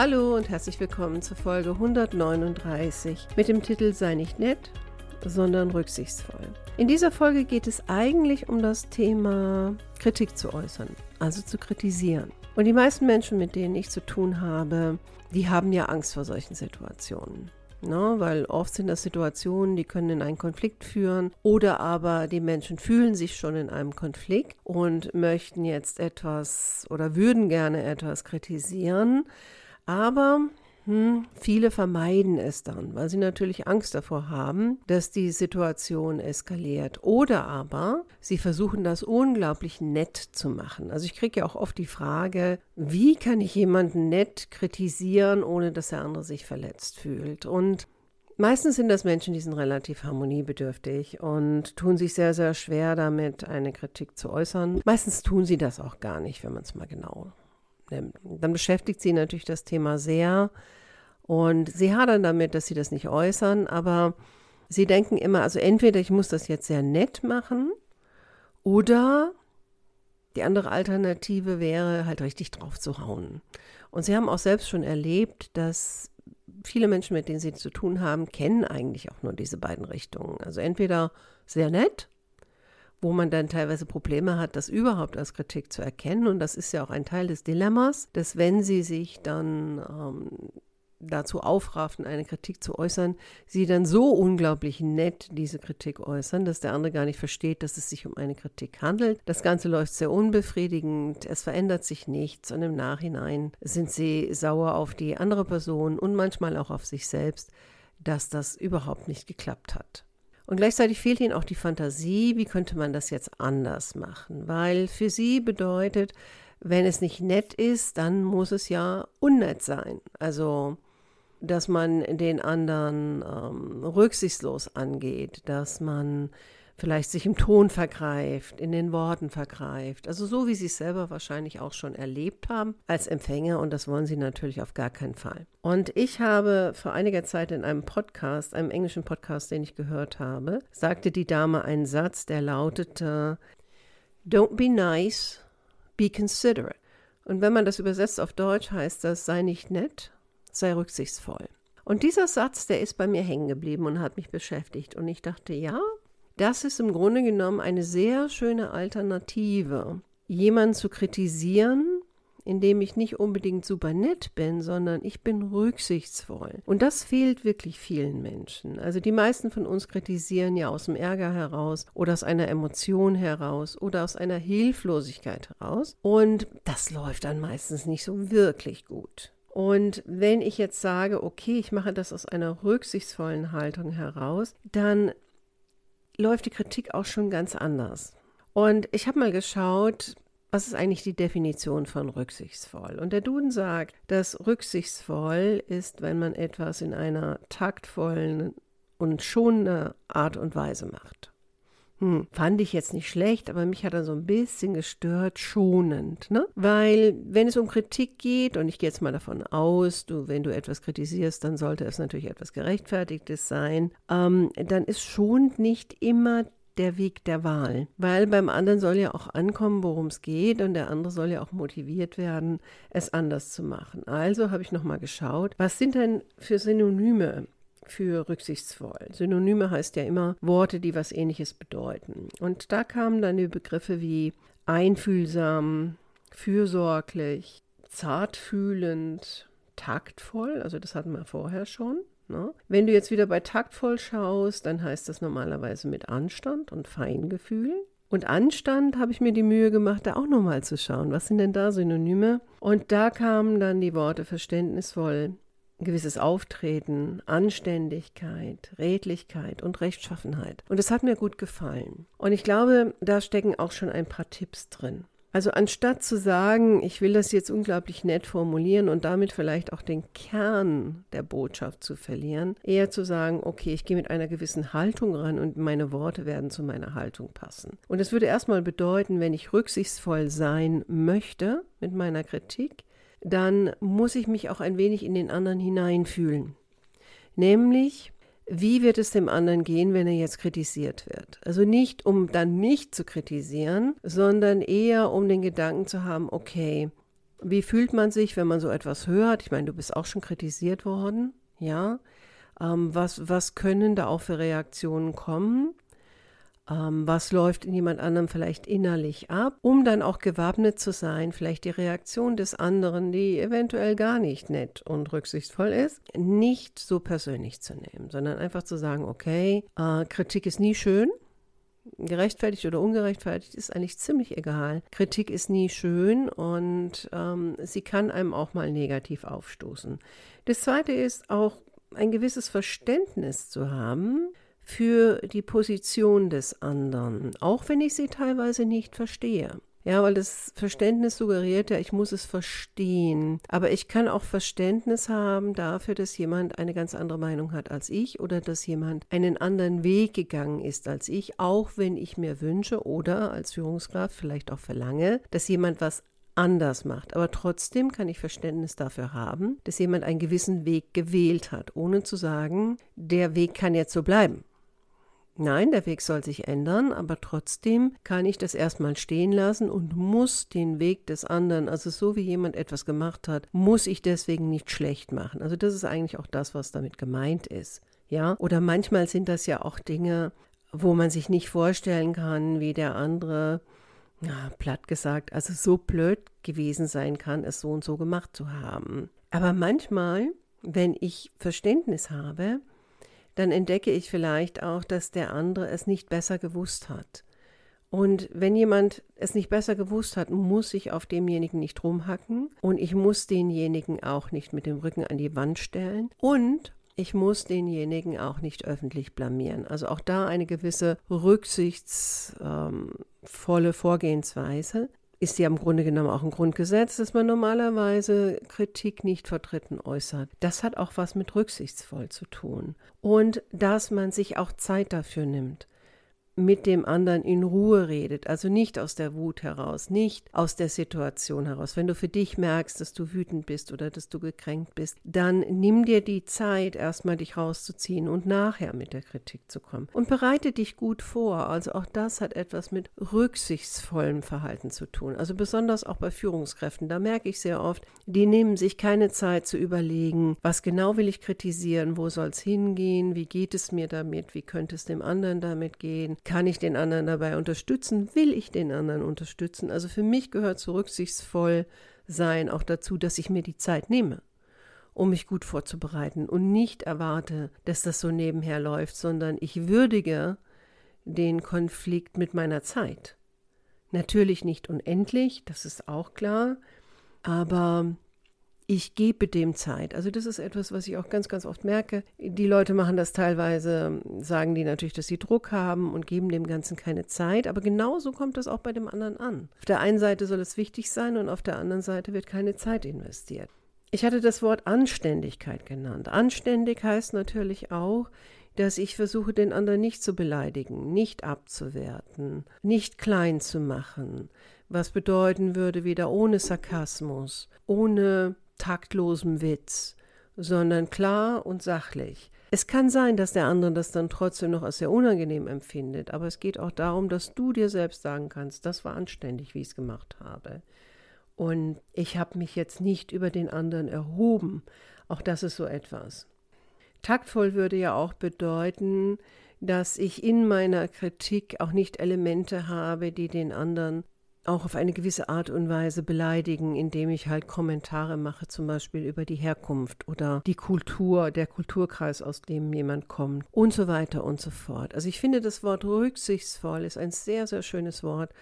Hallo und herzlich willkommen zur Folge 139 mit dem Titel Sei nicht nett, sondern rücksichtsvoll. In dieser Folge geht es eigentlich um das Thema Kritik zu äußern, also zu kritisieren. Und die meisten Menschen, mit denen ich zu tun habe, die haben ja Angst vor solchen Situationen. Ne, weil oft sind das Situationen, die können in einen Konflikt führen oder aber die Menschen fühlen sich schon in einem Konflikt und möchten jetzt etwas oder würden gerne etwas kritisieren, aber hm, viele vermeiden es dann, weil sie natürlich Angst davor haben, dass die Situation eskaliert. Oder aber sie versuchen das unglaublich nett zu machen. Also ich kriege ja auch oft die Frage, wie kann ich jemanden nett kritisieren, ohne dass der andere sich verletzt fühlt? Und Meistens sind das Menschen, die sind relativ harmoniebedürftig und tun sich sehr, sehr schwer damit, eine Kritik zu äußern. Meistens tun sie das auch gar nicht, wenn man es mal genau dann beschäftigt sie natürlich das Thema sehr und sie hadern damit, dass sie das nicht äußern, aber sie denken immer, also entweder ich muss das jetzt sehr nett machen oder die andere Alternative wäre halt richtig drauf zu hauen. Und sie haben auch selbst schon erlebt, dass viele Menschen, mit denen sie zu tun haben, kennen eigentlich auch nur diese beiden Richtungen. Also entweder sehr nett wo man dann teilweise Probleme hat, das überhaupt als Kritik zu erkennen. Und das ist ja auch ein Teil des Dilemmas, dass wenn sie sich dann ähm, dazu aufraffen, eine Kritik zu äußern, sie dann so unglaublich nett diese Kritik äußern, dass der andere gar nicht versteht, dass es sich um eine Kritik handelt. Das Ganze läuft sehr unbefriedigend, es verändert sich nichts und im Nachhinein sind sie sauer auf die andere Person und manchmal auch auf sich selbst, dass das überhaupt nicht geklappt hat. Und gleichzeitig fehlt ihnen auch die Fantasie, wie könnte man das jetzt anders machen? Weil für sie bedeutet, wenn es nicht nett ist, dann muss es ja unnett sein. Also, dass man den anderen ähm, rücksichtslos angeht, dass man vielleicht sich im Ton vergreift, in den Worten vergreift. Also so, wie Sie es selber wahrscheinlich auch schon erlebt haben als Empfänger und das wollen Sie natürlich auf gar keinen Fall. Und ich habe vor einiger Zeit in einem Podcast, einem englischen Podcast, den ich gehört habe, sagte die Dame einen Satz, der lautete, Don't be nice, be considerate. Und wenn man das übersetzt auf Deutsch, heißt das, sei nicht nett, sei rücksichtsvoll. Und dieser Satz, der ist bei mir hängen geblieben und hat mich beschäftigt. Und ich dachte, ja, das ist im Grunde genommen eine sehr schöne Alternative, jemanden zu kritisieren, indem ich nicht unbedingt super nett bin, sondern ich bin rücksichtsvoll. Und das fehlt wirklich vielen Menschen. Also die meisten von uns kritisieren ja aus dem Ärger heraus oder aus einer Emotion heraus oder aus einer Hilflosigkeit heraus. Und das läuft dann meistens nicht so wirklich gut. Und wenn ich jetzt sage, okay, ich mache das aus einer rücksichtsvollen Haltung heraus, dann läuft die Kritik auch schon ganz anders. Und ich habe mal geschaut, was ist eigentlich die Definition von rücksichtsvoll? Und der Duden sagt, dass rücksichtsvoll ist, wenn man etwas in einer taktvollen und schonenden Art und Weise macht. Hm, fand ich jetzt nicht schlecht, aber mich hat er so ein bisschen gestört, schonend, ne? Weil, wenn es um Kritik geht, und ich gehe jetzt mal davon aus, du, wenn du etwas kritisierst, dann sollte es natürlich etwas Gerechtfertigtes sein, ähm, dann ist schonend nicht immer der Weg der Wahl, weil beim anderen soll ja auch ankommen, worum es geht und der andere soll ja auch motiviert werden, es anders zu machen. Also habe ich nochmal geschaut, was sind denn für Synonyme für rücksichtsvoll. Synonyme heißt ja immer Worte, die was ähnliches bedeuten. Und da kamen dann die Begriffe wie einfühlsam, fürsorglich, zartfühlend, taktvoll, also das hatten wir vorher schon. Ne? Wenn du jetzt wieder bei taktvoll schaust, dann heißt das normalerweise mit Anstand und Feingefühl. Und Anstand habe ich mir die Mühe gemacht, da auch nochmal zu schauen. Was sind denn da Synonyme? Und da kamen dann die Worte verständnisvoll, gewisses Auftreten, Anständigkeit, Redlichkeit und Rechtschaffenheit. Und es hat mir gut gefallen. Und ich glaube, da stecken auch schon ein paar Tipps drin. Also anstatt zu sagen, ich will das jetzt unglaublich nett formulieren und damit vielleicht auch den Kern der Botschaft zu verlieren, eher zu sagen, okay, ich gehe mit einer gewissen Haltung ran und meine Worte werden zu meiner Haltung passen. Und das würde erstmal bedeuten, wenn ich rücksichtsvoll sein möchte mit meiner Kritik, dann muss ich mich auch ein wenig in den anderen hineinfühlen. Nämlich, wie wird es dem anderen gehen, wenn er jetzt kritisiert wird? Also nicht, um dann nicht zu kritisieren, sondern eher um den Gedanken zu haben, okay, wie fühlt man sich, wenn man so etwas hört? Ich meine, du bist auch schon kritisiert worden, ja. Ähm, was, was können da auch für Reaktionen kommen? Ähm, was läuft in jemand anderem vielleicht innerlich ab, um dann auch gewappnet zu sein, vielleicht die Reaktion des anderen, die eventuell gar nicht nett und rücksichtsvoll ist, nicht so persönlich zu nehmen, sondern einfach zu sagen, okay, äh, Kritik ist nie schön, gerechtfertigt oder ungerechtfertigt ist eigentlich ziemlich egal. Kritik ist nie schön und ähm, sie kann einem auch mal negativ aufstoßen. Das Zweite ist auch ein gewisses Verständnis zu haben für die Position des anderen, auch wenn ich sie teilweise nicht verstehe. Ja, weil das Verständnis suggeriert ja, ich muss es verstehen. Aber ich kann auch Verständnis haben dafür, dass jemand eine ganz andere Meinung hat als ich oder dass jemand einen anderen Weg gegangen ist als ich, auch wenn ich mir wünsche oder als Führungskraft vielleicht auch verlange, dass jemand was anders macht. Aber trotzdem kann ich Verständnis dafür haben, dass jemand einen gewissen Weg gewählt hat, ohne zu sagen, der Weg kann jetzt so bleiben. Nein, der Weg soll sich ändern, aber trotzdem kann ich das erstmal stehen lassen und muss den Weg des anderen, also so wie jemand etwas gemacht hat, muss ich deswegen nicht schlecht machen. Also das ist eigentlich auch das, was damit gemeint ist. Ja, oder manchmal sind das ja auch Dinge, wo man sich nicht vorstellen kann, wie der andere, ja, platt gesagt, also so blöd gewesen sein kann, es so und so gemacht zu haben. Aber manchmal, wenn ich Verständnis habe, dann entdecke ich vielleicht auch, dass der andere es nicht besser gewusst hat. Und wenn jemand es nicht besser gewusst hat, muss ich auf demjenigen nicht rumhacken und ich muss denjenigen auch nicht mit dem Rücken an die Wand stellen und ich muss denjenigen auch nicht öffentlich blamieren. Also auch da eine gewisse rücksichtsvolle Vorgehensweise ist ja im Grunde genommen auch ein Grundgesetz, dass man normalerweise Kritik nicht vertreten äußert. Das hat auch was mit rücksichtsvoll zu tun. Und dass man sich auch Zeit dafür nimmt mit dem anderen in Ruhe redet, also nicht aus der Wut heraus, nicht aus der Situation heraus. Wenn du für dich merkst, dass du wütend bist oder dass du gekränkt bist, dann nimm dir die Zeit, erstmal dich rauszuziehen und nachher mit der Kritik zu kommen. Und bereite dich gut vor. Also auch das hat etwas mit rücksichtsvollem Verhalten zu tun. Also besonders auch bei Führungskräften. Da merke ich sehr oft, die nehmen sich keine Zeit zu überlegen, was genau will ich kritisieren, wo soll es hingehen, wie geht es mir damit, wie könnte es dem anderen damit gehen kann ich den anderen dabei unterstützen? Will ich den anderen unterstützen? Also für mich gehört so rücksichtsvoll sein auch dazu, dass ich mir die Zeit nehme, um mich gut vorzubereiten und nicht erwarte, dass das so nebenher läuft, sondern ich würdige den Konflikt mit meiner Zeit. Natürlich nicht unendlich, das ist auch klar, aber ich gebe dem Zeit. Also das ist etwas, was ich auch ganz, ganz oft merke. Die Leute machen das teilweise, sagen die natürlich, dass sie Druck haben und geben dem Ganzen keine Zeit. Aber genauso kommt das auch bei dem anderen an. Auf der einen Seite soll es wichtig sein und auf der anderen Seite wird keine Zeit investiert. Ich hatte das Wort Anständigkeit genannt. Anständig heißt natürlich auch, dass ich versuche, den anderen nicht zu beleidigen, nicht abzuwerten, nicht klein zu machen, was bedeuten würde, wieder ohne Sarkasmus, ohne taktlosem Witz, sondern klar und sachlich. Es kann sein, dass der andere das dann trotzdem noch als sehr unangenehm empfindet, aber es geht auch darum, dass du dir selbst sagen kannst, das war anständig, wie ich es gemacht habe. Und ich habe mich jetzt nicht über den anderen erhoben. Auch das ist so etwas. Taktvoll würde ja auch bedeuten, dass ich in meiner Kritik auch nicht Elemente habe, die den anderen auch auf eine gewisse Art und Weise beleidigen, indem ich halt Kommentare mache, zum Beispiel über die Herkunft oder die Kultur, der Kulturkreis, aus dem jemand kommt und so weiter und so fort. Also ich finde, das Wort rücksichtsvoll ist ein sehr, sehr schönes Wort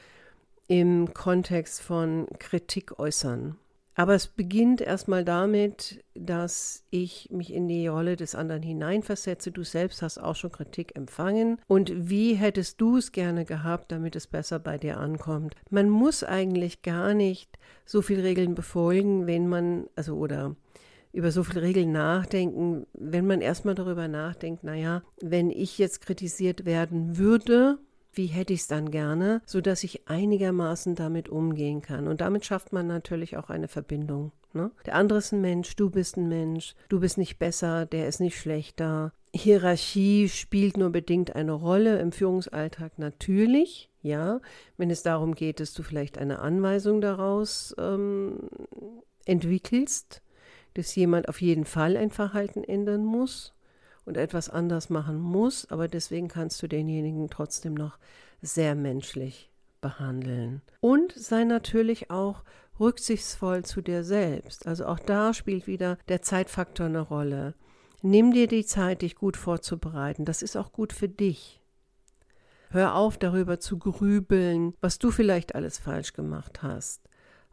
im Kontext von Kritik äußern. Aber es beginnt erstmal damit, dass ich mich in die Rolle des anderen hineinversetze. Du selbst hast auch schon Kritik empfangen. Und wie hättest du es gerne gehabt, damit es besser bei dir ankommt? Man muss eigentlich gar nicht so viele Regeln befolgen, wenn man, also oder über so viele Regeln nachdenken, wenn man erstmal darüber nachdenkt, naja, wenn ich jetzt kritisiert werden würde, wie hätte ich es dann gerne, sodass ich einigermaßen damit umgehen kann. Und damit schafft man natürlich auch eine Verbindung. Ne? Der andere ist ein Mensch, du bist ein Mensch, du bist nicht besser, der ist nicht schlechter. Hierarchie spielt nur bedingt eine Rolle im Führungsalltag natürlich, ja, wenn es darum geht, dass du vielleicht eine Anweisung daraus ähm, entwickelst, dass jemand auf jeden Fall ein Verhalten ändern muss, und etwas anders machen muss, aber deswegen kannst du denjenigen trotzdem noch sehr menschlich behandeln. Und sei natürlich auch rücksichtsvoll zu dir selbst. Also auch da spielt wieder der Zeitfaktor eine Rolle. Nimm dir die Zeit, dich gut vorzubereiten. Das ist auch gut für dich. Hör auf, darüber zu grübeln, was du vielleicht alles falsch gemacht hast.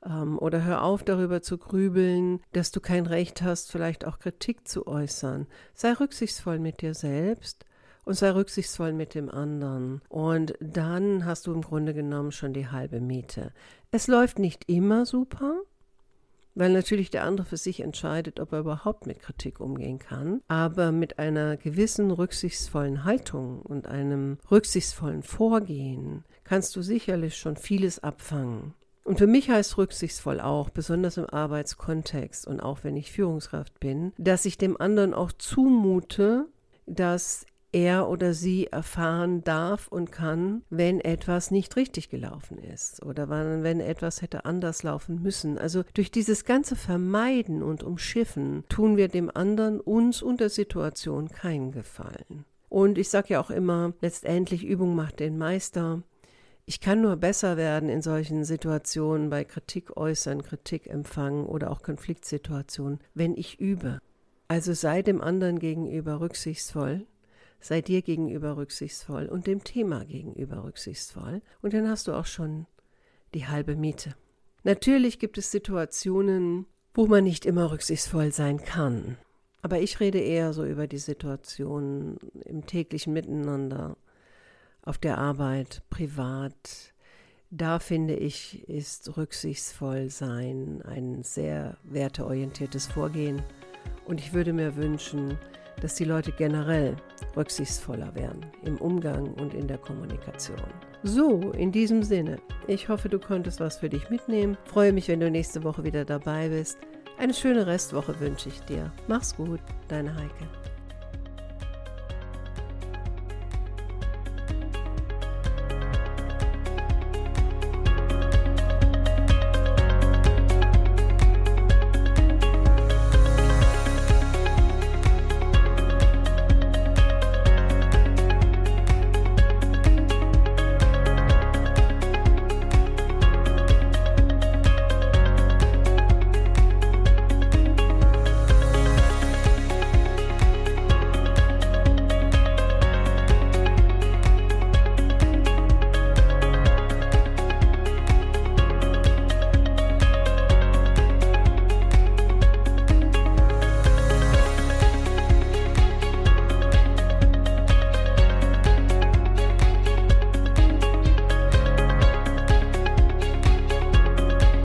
Ähm, oder hör auf darüber zu grübeln, dass du kein Recht hast, vielleicht auch Kritik zu äußern. Sei rücksichtsvoll mit dir selbst und sei rücksichtsvoll mit dem anderen. Und dann hast du im Grunde genommen schon die halbe Miete. Es läuft nicht immer super, weil natürlich der andere für sich entscheidet, ob er überhaupt mit Kritik umgehen kann. Aber mit einer gewissen rücksichtsvollen Haltung und einem rücksichtsvollen Vorgehen kannst du sicherlich schon vieles abfangen. Und für mich heißt rücksichtsvoll auch, besonders im Arbeitskontext und auch wenn ich Führungskraft bin, dass ich dem anderen auch zumute, dass er oder sie erfahren darf und kann, wenn etwas nicht richtig gelaufen ist oder wenn etwas hätte anders laufen müssen. Also durch dieses ganze Vermeiden und Umschiffen tun wir dem anderen uns und der Situation keinen Gefallen. Und ich sage ja auch immer, letztendlich Übung macht den Meister. Ich kann nur besser werden in solchen Situationen bei Kritik äußern, Kritik empfangen oder auch Konfliktsituationen, wenn ich übe. Also sei dem anderen gegenüber rücksichtsvoll, sei dir gegenüber rücksichtsvoll und dem Thema gegenüber rücksichtsvoll und dann hast du auch schon die halbe Miete. Natürlich gibt es Situationen, wo man nicht immer rücksichtsvoll sein kann. Aber ich rede eher so über die Situationen im täglichen Miteinander, auf der Arbeit, privat. Da finde ich, ist rücksichtsvoll sein ein sehr werteorientiertes Vorgehen. Und ich würde mir wünschen, dass die Leute generell rücksichtsvoller werden im Umgang und in der Kommunikation. So, in diesem Sinne, ich hoffe, du konntest was für dich mitnehmen. Freue mich, wenn du nächste Woche wieder dabei bist. Eine schöne Restwoche wünsche ich dir. Mach's gut, deine Heike.